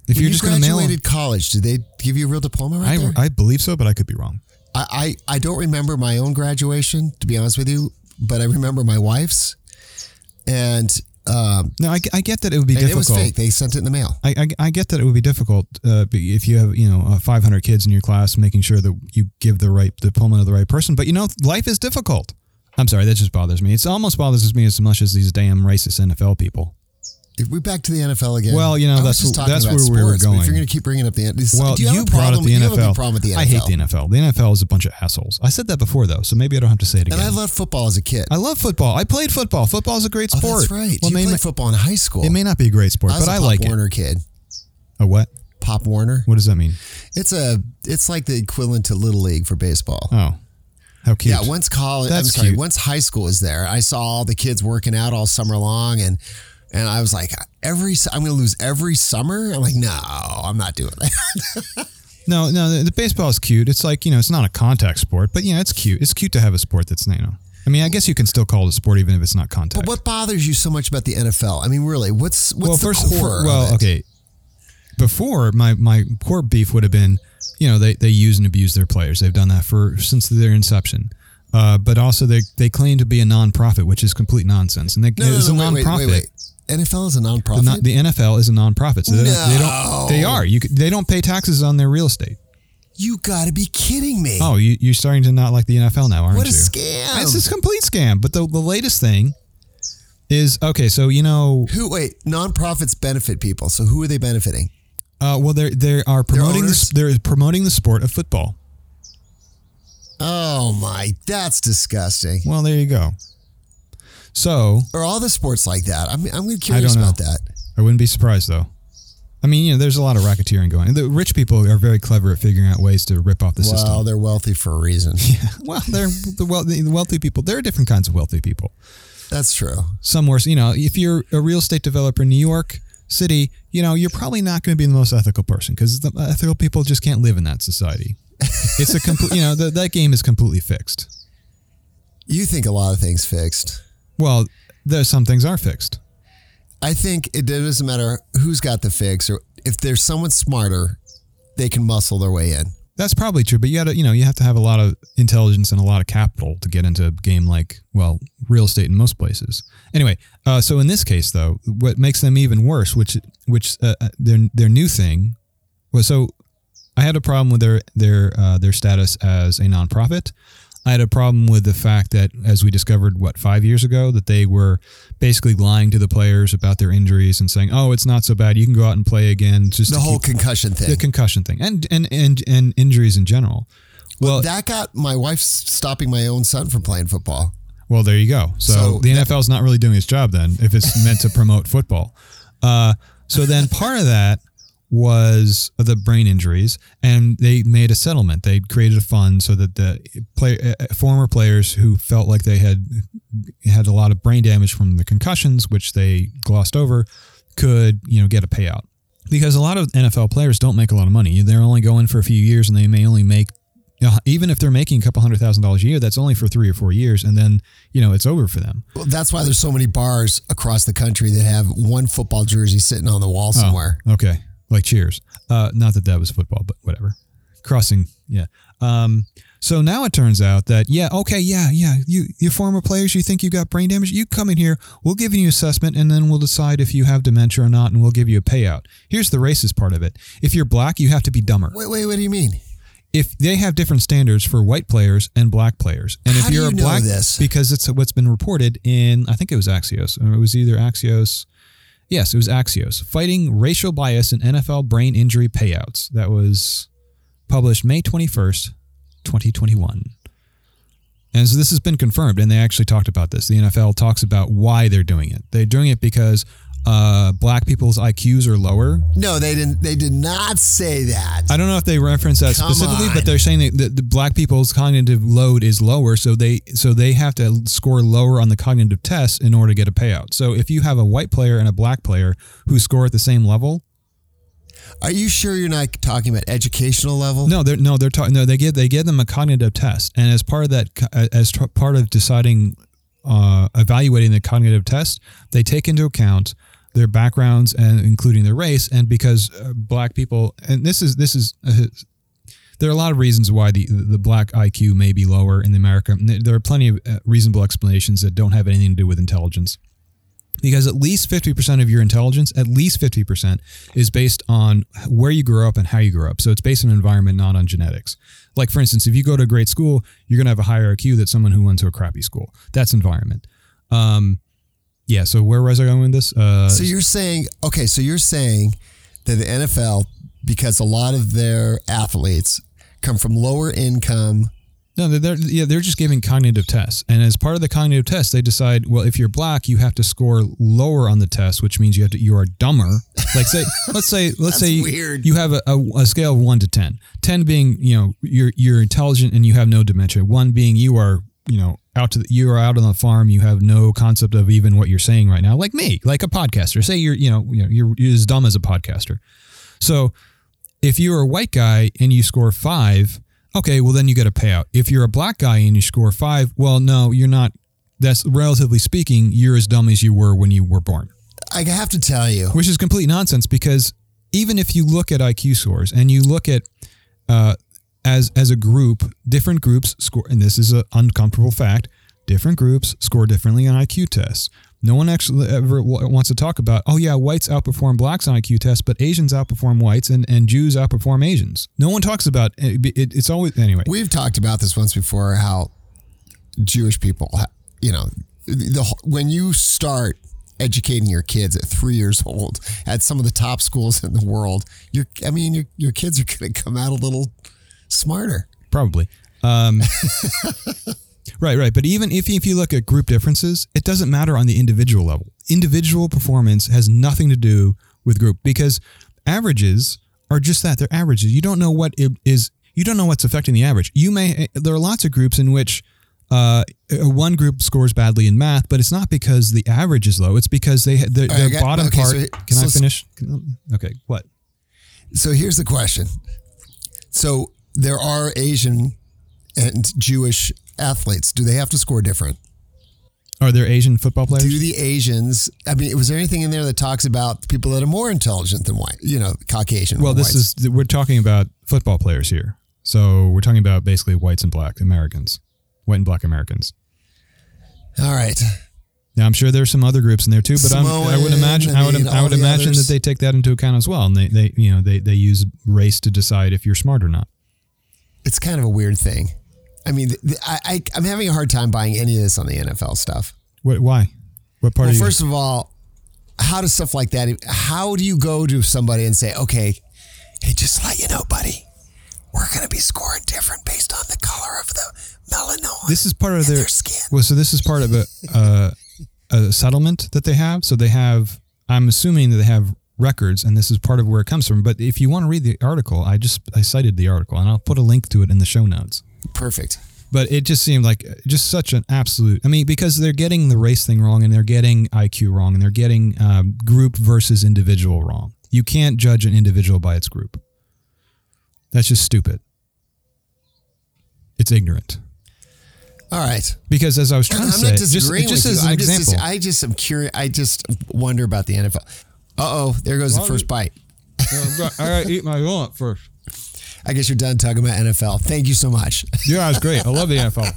If When you're you just going to mail, graduated college, did they give you a real diploma right I there? I believe so, but I could be wrong. I, I, I don't remember my own graduation, to be honest with you, but I remember my wife's. And, um, No, I, I get that it would be and it difficult. was fake. They sent it in the mail. I, I, I get that it would be difficult uh, if you have you know uh, 500 kids in your class, making sure that you give the right diploma to the right person. But you know, life is difficult. I'm sorry, that just bothers me. It almost bothers me as much as these damn racist NFL people. If we back to the NFL again. Well, you know, that's just wh- talking that's about where we were going. If you're going to keep bringing up the NFL, Well, do you, have you a brought problem, up the you NFL. have a problem with the NFL. I hate the NFL. The NFL is a bunch of assholes. I said that before though, so maybe I don't have to say it again. And I loved football as a kid. I love football. I played football. Football is a great oh, sport. that's right. Well, you may, played football in high school. it may not be a great sport, but I was but a I Pop like Warner kid. it. A what? Pop Warner. What does that mean? It's a. It's like the equivalent to Little League for baseball. Oh, how cute. Yeah, once college, I'm That's sorry, cute. once high school was there, I saw all the kids working out all summer long, and and I was like, every I'm going to lose every summer. I'm like, no, I'm not doing that. No, no, the, the baseball is cute. It's like you know, it's not a contact sport, but yeah, it's cute. It's cute to have a sport that's you know. I mean, I guess you can still call it a sport even if it's not contact. But what bothers you so much about the NFL? I mean, really, what's what's well, the first, core? of well, okay. Before my my core beef would have been, you know, they they use and abuse their players. They've done that for since their inception. Uh, but also they they claim to be a nonprofit, which is complete nonsense. And they, No, no, no, a wait, nonprofit. wait, wait, wait. NFL is a nonprofit. non- the NFL is a nonprofit, so they, don't, they don't. They are. You they don't pay taxes on their real estate. you got to be kidding me! Oh, you, you're starting to not like the NFL now, aren't you? what a you? scam! It's a complete scam. But the, the latest thing is okay. So you know, who? Wait, nonprofits benefit people. So who are they benefiting? uh, well, they they are promoting this. They're promoting the sport of football. Oh my, that's disgusting. Well, there you go. So Are all the sports like that? I'm I'm curious about that. I wouldn't be surprised though. I mean, you know, there's a lot of racketeering going. on. The rich people are very clever at figuring out ways to rip off the Well, system. Well, they're wealthy for a reason. Yeah. Well, they're the wealthy, the wealthy people. There are different kinds of wealthy people. That's true. Some worse, you know, if you're a real estate developer in New York City, you know, you're probably not going to be the most ethical person because the ethical people just can't live in that society. It's a complete, you know, the, that game is completely fixed. You think a lot of things fixed. Well, there's some things are fixed. I think it doesn't matter who's got the fix or if there's someone smarter, they can muscle their way in. That's probably true, but you got to, you know, you have to have a lot of intelligence and a lot of capital to get into a game like, well, real estate in most places. Anyway, uh, so in this case, though, what makes them even worse, which, which uh, uh, their their new thing was so, I had a problem with their their uh, their status as a nonprofit. I had a problem with the fact that, as we discovered, what five years ago, that they were basically lying to the players about their injuries and saying, "Oh, it's not so bad. You can go out and play again." Just The whole keep- concussion thing. the concussion thing and and and and injuries in general. Well, that got my wife stopping my own son from playing football. well, there you go. So, So the NFL is not really doing its job then, if it's meant to promote football. Uh, so then part of that was the brain injuries, and they made a settlement. They created a fund so that the play, uh, former players who felt like they had had a lot of brain damage from the concussions, which they glossed over, could you know get a payout. Because a lot of NFL players don't make a lot of money. They're only going for a few years, and they may only make know, even if they're making a couple hundred thousand dollars a year, that's only for three or four years, and then you know it's over for them. Well, that's why there's so many bars across the country that have one football jersey sitting on the wall somewhere. Oh, okay, like Cheers. Uh, not that that was football, but whatever. Crossing, yeah. Um, so now it turns out that yeah, okay, yeah, yeah. You, you former players, you think you got brain damage? You come in here, we'll give you an assessment, and then we'll decide if you have dementia or not, and we'll give you a payout. Here's the racist part of it: if you're black, you have to be dumber. Wait, wait, what do you mean? if they have different standards for white players and black players, and if How you're you a know black, this? because it's what's been reported in, I think it was Axios, or it was either Axios. Yes, it was Axios. Fighting racial bias in NFL brain injury payouts. That was published May 21st, 2021. And so this has been confirmed, and they actually talked about this. The NFL talks about why they're doing it. They're doing it because uh, black people's IQs are lower. No, they didn't. They did not say that. I don't know if they reference that Come specifically, on. but they're saying that the, the black people's cognitive load is lower, so they so they have to score lower on the cognitive test in order to get a payout. So if you have a white player and a black player who score at the same level, Are you sure you're not talking about educational level? No, they're no, they're talking. No, they give they give them a cognitive test, and as part of that, as tr- part of deciding, uh, evaluating the cognitive test, they take into account their backgrounds and including their race, and because uh, black people, and this is this is. Uh, there are a lot of reasons why the the black IQ may be lower in America. There are plenty of uh, reasonable explanations that don't have anything to do with intelligence because at least 50% of your intelligence, at least 50%, is based on where you grew up and how you grew up. So it's based on environment, not on genetics. Like, for instance, if you go to a great school, you're going to have a higher IQ than someone who went to a crappy school. That's environment. Um, yeah, so where was I going with this? Uh, So you're saying, okay, so you're saying that the NFL, because a lot of their athletes come from lower income, No, they're, yeah they're just giving cognitive tests, and as part of the cognitive test, they decide well if you're black, you have to score lower on the test, which means you have to you are dumber. Like say let's say let's say you- weird. you have a, a, a scale of one to ten. Ten being you know you're you're intelligent and you have no dementia. One being you are you know out to the, you are out on the farm, you have no concept of even what you're saying right now. Like me, like a podcaster. Say you're you know you know you're, you're as dumb as a podcaster. So if you're a white guy and you score five, okay, well then you get a payout. If you're a black guy and you score five, well, no, you're not. That's relatively speaking, you're as dumb as you were when you were born, I have to tell you, which is complete nonsense because even if you look at IQ scores and you look at uh, as as a group, different groups score, and this is an uncomfortable fact. Different groups score differently on IQ tests. No one actually ever wants to talk about, oh yeah, whites outperform blacks on IQ tests, but Asians outperform whites and, and Jews outperform Asians. No one talks about eh, it. it it's always anyway. we've talked about this once before how Jewish people, you know, the when you start educating your kids at three years old at some of the top schools in the world, you're, I mean, your, your kids are going to come out a little smarter. Probably. Um, right, right. But even if, if you look at group differences, it doesn't matter on the individual level. Individual performance has nothing to do with group because averages are just that. They're averages. You don't know what it is. You don't know what's affecting the average. You may. There are lots of groups in which uh, one group scores badly in math, but it's not because the average is low. It's because they their, their got- bottom okay, part. so- can so I finish? Okay. What? So here's the question. So there are Asian and Jewish athletes. Do they have to score different? Are there Asian football players? Do the Asians? I mean, was there anything in there that talks about people that are more intelligent than white? You know, Caucasian. Well, this whites? is we're talking about football players here. So we're talking about basically whites and black Americans, white and black Americans. all right. Now I'm sure there's some other groups in there too, but I'm, I would imagine I I would mean, I would imagine others. that they take that into account as well, and they, they you know they they use race to decide if you're smart or not. It's kind of a weird thing. I mean, th- I, I I'm having a hard time buying any of this on the NFL stuff. What? Why? What part Well, you? first of all, how does stuff like that? How do you go to somebody and say, "Okay, hey, just to let you know, buddy, we're going to be scoring different based on the color of the melanoma." This is part of their, their skin. well. So this is part of a, uh, a settlement that they have. So they have. I'm assuming that they have records, and this is part of where it comes from. But if you want to read the article, I just I cited the article, and I'll put a link to it in the show notes. Perfect. But it just seemed like just such an absolute. I mean, because they're getting the race thing wrong, and they're getting IQ wrong, and they're getting um, group versus individual wrong. You can't judge an individual by its group. That's just stupid. It's ignorant. All right. Because as I was trying I'm to say, not just, disagreeing just with as an I'm just, example, I just am curious. I just wonder about the NFL. Uh oh, there goes the first bite. I gotta eat my donut first. I guess you're done talking about NFL. Thank you so much. Yeah, it's great. I love the NFL.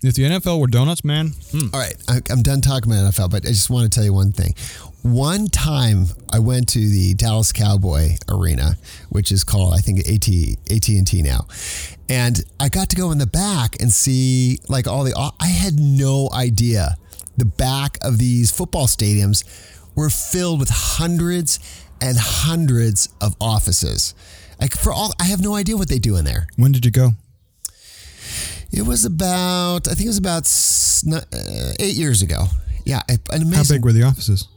If the NFL were donuts, man, hmm. All right, I, I'm done talking about NFL, but I just want to tell you one thing. One time, I went to the Dallas Cowboy Arena, which is called I think AT AT and T now, and I got to go in the back and see like all the. I had no idea the back of these football stadiums were filled with hundreds and hundreds of offices. Like for all, I have no idea what they do in there. when did you go? It was about, I think it was about uh, eight years ago. Yeah, an How big were the offices?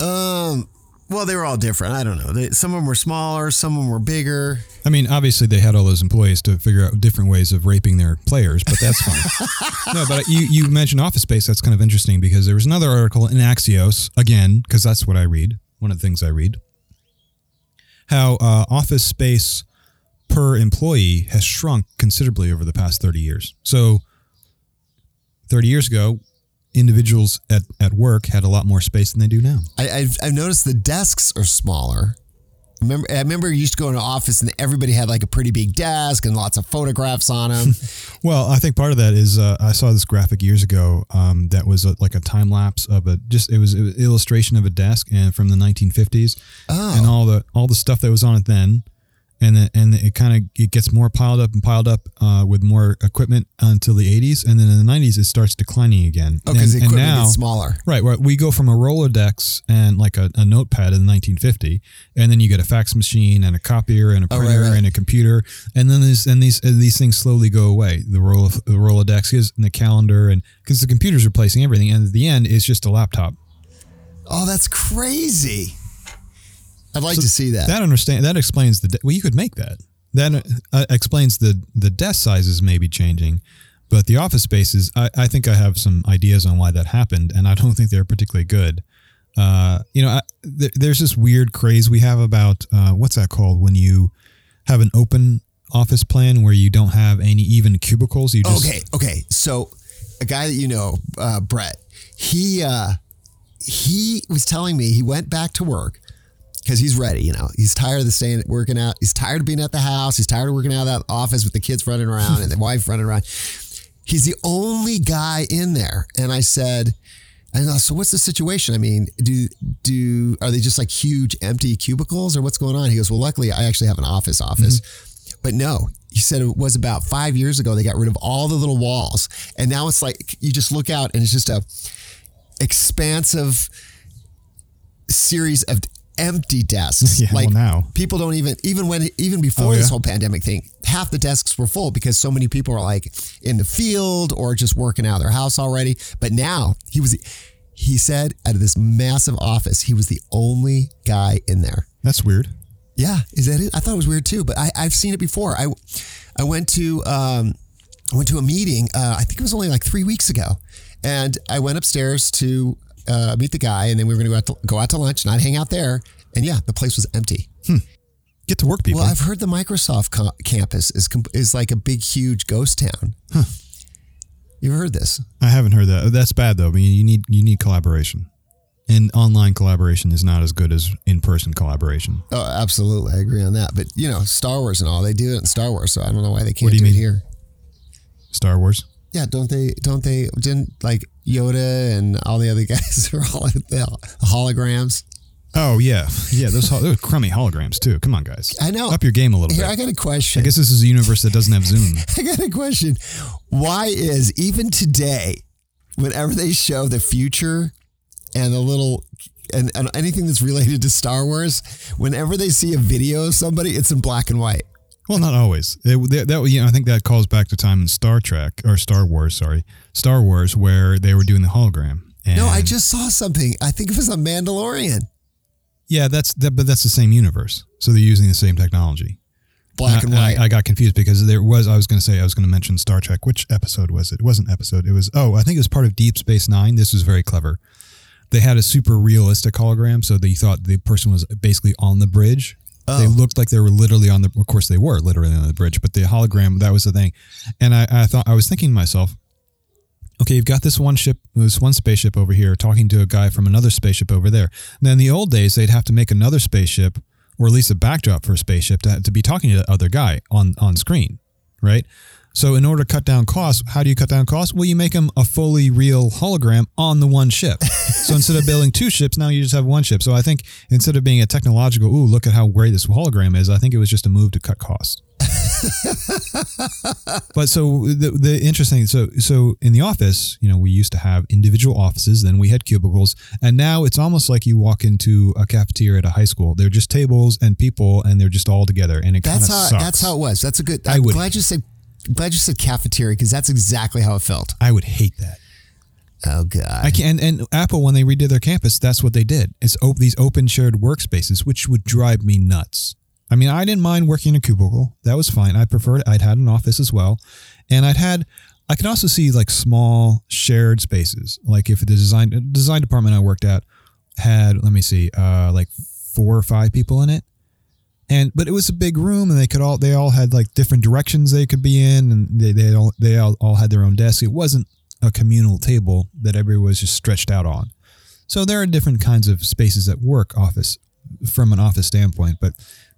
Um, well, they were all different. I don't know. They, some of them were smaller, some of them were bigger. I mean, obviously they had all those employees to figure out different ways of raping their players, but that's fine. no, but you you mentioned Office Space. That's kind of interesting because there was another article in Axios again because that's what I read. One of the things I read. How uh, office space per employee has shrunk considerably over the past thirty years. So, thirty years ago, individuals at, at work had a lot more space than they do now. I, I've, I've noticed the desks are smaller. Remember, I remember you used to go into an office and everybody had like a pretty big desk and lots of photographs on them. Well, I think part of that is uh, I saw this graphic years ago um, that was a, like a time lapse of a just it was an illustration of a desk and from the 1950s Oh. and all the all the stuff that was on it then, and then and it kind of it gets more piled up and piled up uh, with more equipment until the 80s, and then in the 90s it starts declining again. Oh, because the and, equipment now, gets smaller. Right, right. We go from a Rolodex and like a, a notepad in 1950, and then you get a fax machine and a copier and a Oh, right, printer right. and a computer, and then these and these and these things slowly go away. The roll the Rolodex is and the calendar, and because the computer's replacing everything, and at the end it's just a laptop. Oh, that's crazy. I'd like to see that. That understand that explains the de- well. You could make that. That uh, explains the the desk sizes may be changing, but the office spaces. I, I think I have some ideas on why that happened, and I don't think they're particularly good. Uh, you know, I, th- there's this weird craze we have about uh, what's that called when you have an open office plan where you don't have any even cubicles. You just Okay, okay. So a guy that you know, uh, Brett, he uh, he was telling me he went back to work because he's ready. You know, he's tired of the staying working out. He's tired of being at the house. He's tired of working out of that office with the kids running around and the wife running around. He's the only guy in there. And I said, I know. So what's the situation? I mean, do do are they just like huge empty cubicles or what's going on? He goes, well, luckily I actually have an office office, mm-hmm. but no. He said it was about five years ago they got rid of all the little walls, and now it's like you just look out and it's just a expansive series of empty desks. Yeah, like well, now. people don't even even when even before Oh, this whole pandemic thing, half the desks were full because so many people are like in the field or just working out of their house already. But now he was he said out of this massive office, he was the only guy in there. that's weird. Yeah, is that it? I thought it was weird too, but I, I've seen it before. I I went to um, I went to a meeting. Uh, I think it was only like three weeks ago, and I went upstairs to uh, meet the guy, and then we were going to go out to go out to lunch, and I'd hang out there. And yeah, the place was empty. Get to work, people. Well, I've heard the Microsoft co- campus is is like a big, huge ghost town. You've heard this? I haven't heard that. That's bad though. I mean, you need you need collaboration, and online collaboration is not as good as in person collaboration. Oh, absolutely, I agree on that. But you know, Star Wars and all they do it in Star Wars, so I don't know why they can't do do, you it mean? here. Star Wars. Yeah, don't they? Don't they? Didn't like Yoda and all the other guys are all the holograms? Oh yeah, yeah. Those hol- those crummy holograms too. Come on, guys. I know. Up your game a little Here, bit. I got a question. I guess this is a universe that doesn't have Zoom. I got a question. Why is even today, whenever they show the future and the little and, and anything that's related to Star Wars, whenever they see a video of somebody, it's in black and white. Well, not always. It, that, that you know, I think that calls back to time in Star Trek or Star Wars. Sorry, Star Wars, where they were doing the hologram. And No, I just saw something. I think it was a Mandalorian. yeah, that's that, but that's the same universe. So they're using the same technology. Black and I- I- white. I, got confused because there was. I was going to say I was going to mention Star Trek. Which episode was it? It wasn't episode. It was. Oh, I think it was part of Deep Space Nine. This was very clever. They had a super realistic hologram, so they thought the person was basically on the bridge. They Oh. looked like they were literally on the. Of course, they were literally on the bridge, but the hologram that was the thing. And I, I thought I was thinking to myself, okay, you've got this one ship, this one spaceship over here, talking to a guy from another spaceship over there. Now, in the old days, they'd have to make another spaceship, or at least a backdrop for a spaceship, to, to be talking to the other guy on on screen, right? So in order to cut down costs, how do you cut down costs? Well, you make them a fully real hologram on the one ship. so instead of building two ships, now you just have one ship. So I think instead of being a technological, ooh, look at how great this hologram is, I think it was just a move to cut costs. but so the, the interesting so so in the office you know we used to have individual offices then we had cubicles and now it's almost like you walk into a cafeteria at a high school they're just tables and people and they're just all together and it kind of That's how sucks that's how it was. That's a good. I I'm would- glad you said. Glad you said cafeteria because that's exactly how it felt. i would hate that Oh god. I can and, and Apple when they redid their campus, that's what they did. It's op- these open shared workspaces, which would drive me nuts. I mean, I didn't mind working in a cubicle; that was fine. I preferred. I'd had an office as well, and I'd had. I could also see like small shared spaces, like if the design design department I worked at had, let me see, uh, like four or five people in it, and but it was a big room, and they could all they all had like different directions they could be in, and they they all they all, all had their own desk. It wasn't a communal table that everybody was just stretched out on. So there are different kinds of spaces that work office from an office standpoint, but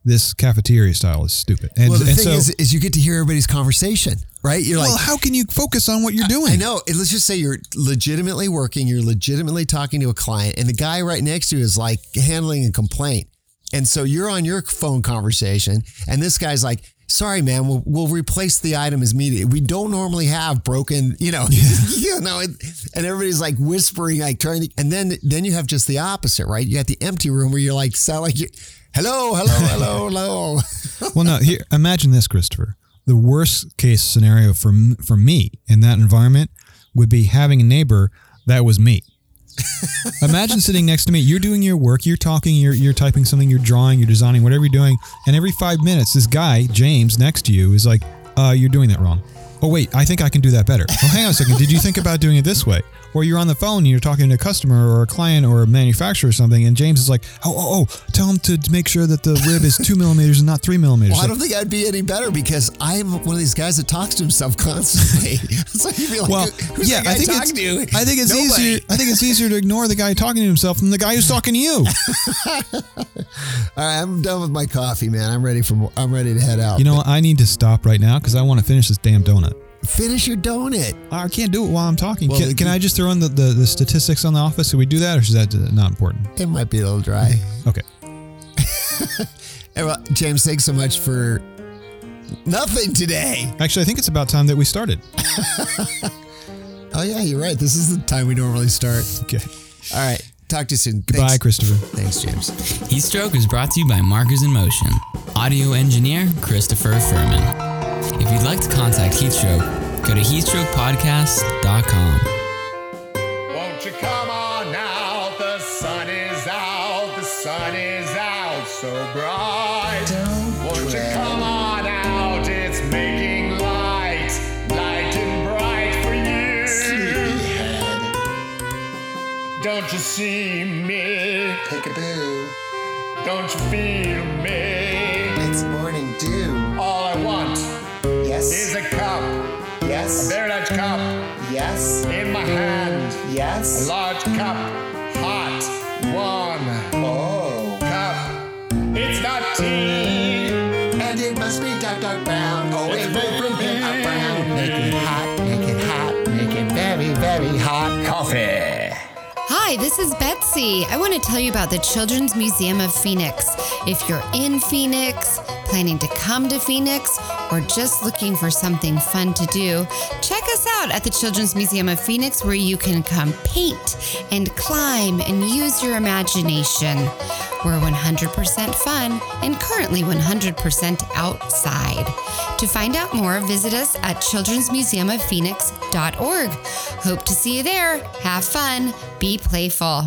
this cafeteria style is stupid. And, well, the and thing so, is, is you get to hear everybody's conversation, right? You're like well, like, how can you focus on what you're doing? I know. And Let's just say you're legitimately working, you're legitimately talking to a client, and the guy right next to you is like handling a complaint. And so you're on your phone conversation, and this guy's like, sorry, man, we'll, we'll replace the item as immediately. We don't normally have broken, you know, you know, and, and everybody's like whispering, like trying to, and then, then you have just the opposite, right? You got the empty room where you're like, sound like you, hello, hello, hello, hello. well, no. Here, imagine this, Christopher. The worst case scenario for for me in that environment would be having a neighbor that was me. Imagine sitting next to me. You're doing your work. You're talking. You're you're typing something. You're drawing. You're designing. Whatever you're doing. And every five minutes, this guy James next to you is like, uh, "You're doing that wrong." Oh wait, I think I can do that better. Oh, hang on a second. Did you think about doing it this way? Or you're on the phone and you're talking to a customer or a client or a manufacturer or something, and James is like, "Oh, oh, oh! Tell him to make sure that the rib is two millimeters and not three millimeters." Well, I don't think I'd be any better because I'm one of these guys that talks to himself constantly. so you'd be like, Well, who's yeah, the guy I think talking to you? it's, I think it's easier. I think it's easier to ignore the guy talking to himself than the guy who's talking to you. All right, I'm done with my coffee, man. I'm ready for. I'm ready to head out. You know, what? I need to stop right now because I want to finish this damn donut. Finish your donut. I can't do it while I'm talking. Well, can, can I just throw in the, the, the statistics on the office? Should we do that, or is that uh, not important? It might be a little dry. Okay. Well, James, thanks so much for nothing today. Actually, I think it's about time that we started. Oh yeah, you're right. This is the time we normally start. Okay. All right, talk to you soon. Goodbye, Thanks, Christopher. Thanks James. Heatstroke is brought to you by Markers in Motion. Audio engineer Christopher Furman. If you'd like to contact Heatstroke, go to heatstrokepodcast.com. Won't you come on out? The sun is out. The sun is out so bright. Won't you come on out? It's making light, light and bright for you. Don't you see me? Peekaboo. Don't you feel me? A yes. very large cup Yes. in my hand. Yes. A large cup, Hi, this is Betsy. I want to tell you about the Children's Museum of Phoenix. If you're in Phoenix, planning to come to Phoenix, or just looking for something fun to do, check out at the Children's Museum of Phoenix where you can come paint and climb and use your imagination. We're 100% fun and currently 100% outside. To find out more, visit us at childrensmuseumofphoenix.org. Hope to see you there. Have fun. Be playful.